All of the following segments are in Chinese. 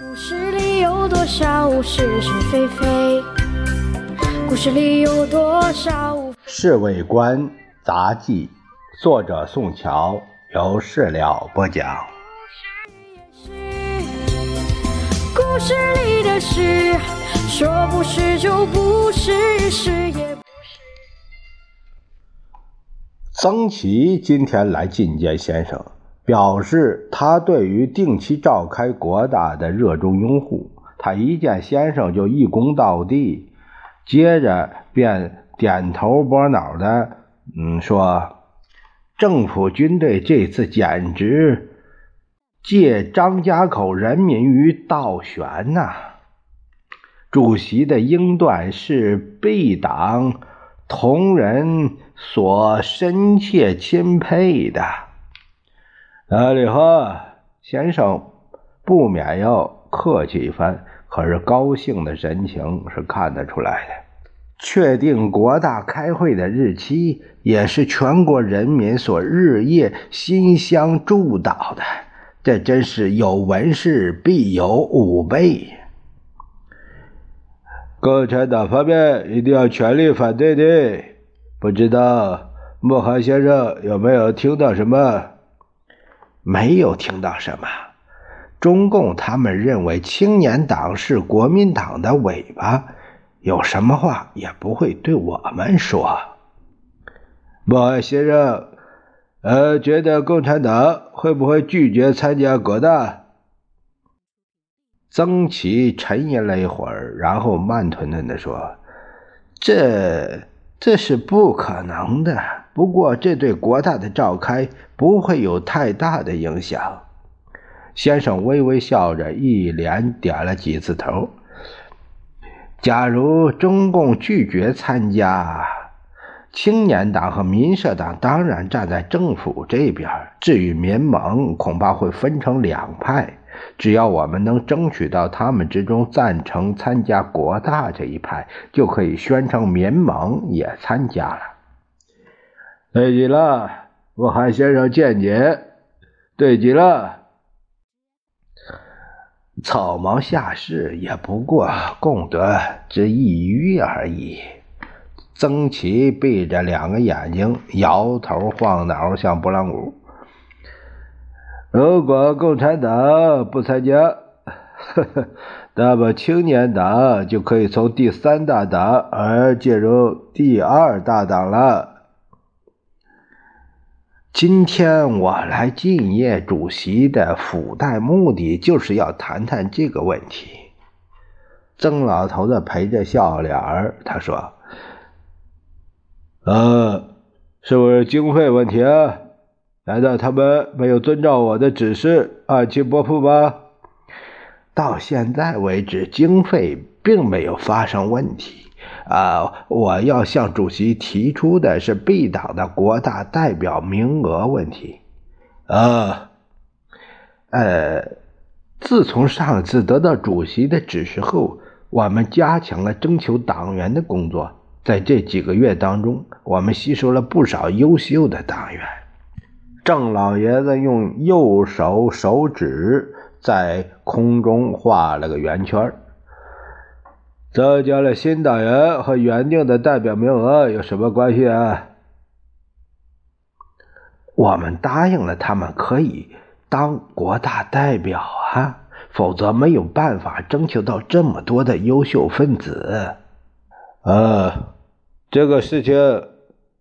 故事里有多少是是非非？故事里有多少？《侍卫官杂记》，作者宋乔，由事了播讲。故事里的事，说不是就不是，是也不是。曾琦今天来觐见先生。表示他对于定期召开国大的热衷拥护。他一见先生就一躬到地，接着便点头拨脑的，嗯，说：“政府军队这次简直借张家口人民于倒悬呐！主席的英断是毕党同仁所深切钦佩的。”啊，李贺先生不免要客气一番，可是高兴的神情是看得出来的。确定国大开会的日期，也是全国人民所日夜心相祝祷的。这真是有文事必有武备。共产党方面一定要全力反对的。不知道莫寒先生有没有听到什么？没有听到什么，中共他们认为青年党是国民党的尾巴，有什么话也不会对我们说。莫先生，呃，觉得共产党会不会拒绝参加国大？曾琦沉吟了一会儿，然后慢吞吞的说：“这这是不可能的。不过这对国大的召开。”不会有太大的影响。先生微微笑着，一连点了几次头。假如中共拒绝参加，青年党和民社党当然站在政府这边。至于民盟，恐怕会分成两派。只要我们能争取到他们之中赞成参加国大这一派，就可以宣称民盟也参加了。对极了。我韩先生见解对极了，草莽下士也不过共得之一隅而已。曾琦闭着两个眼睛，摇头晃脑，像拨浪鼓。如果共产党不参加，呵 呵那么青年党就可以从第三大党而进入第二大党了。今天我来敬业主席的附带目的，就是要谈谈这个问题。曾老头子陪着笑脸儿，他说：“呃，是不是经费问题啊？难道他们没有遵照我的指示按期拨付吗？到现在为止，经费并没有发生问题。”啊！我要向主席提出的是 B 党的国大代表名额问题。啊，呃，自从上次得到主席的指示后，我们加强了征求党员的工作。在这几个月当中，我们吸收了不少优秀的党员。郑老爷子用右手手指在空中画了个圆圈。增加了新党员和原定的代表名额有什么关系啊？我们答应了他们可以当国大代表啊，否则没有办法征求到这么多的优秀分子。呃，这个事情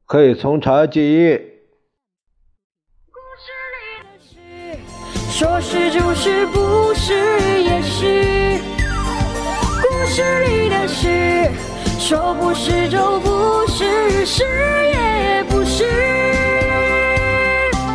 可以从长计议。说是就是，不是也是。故事里的事，说不是就不是，是也不是。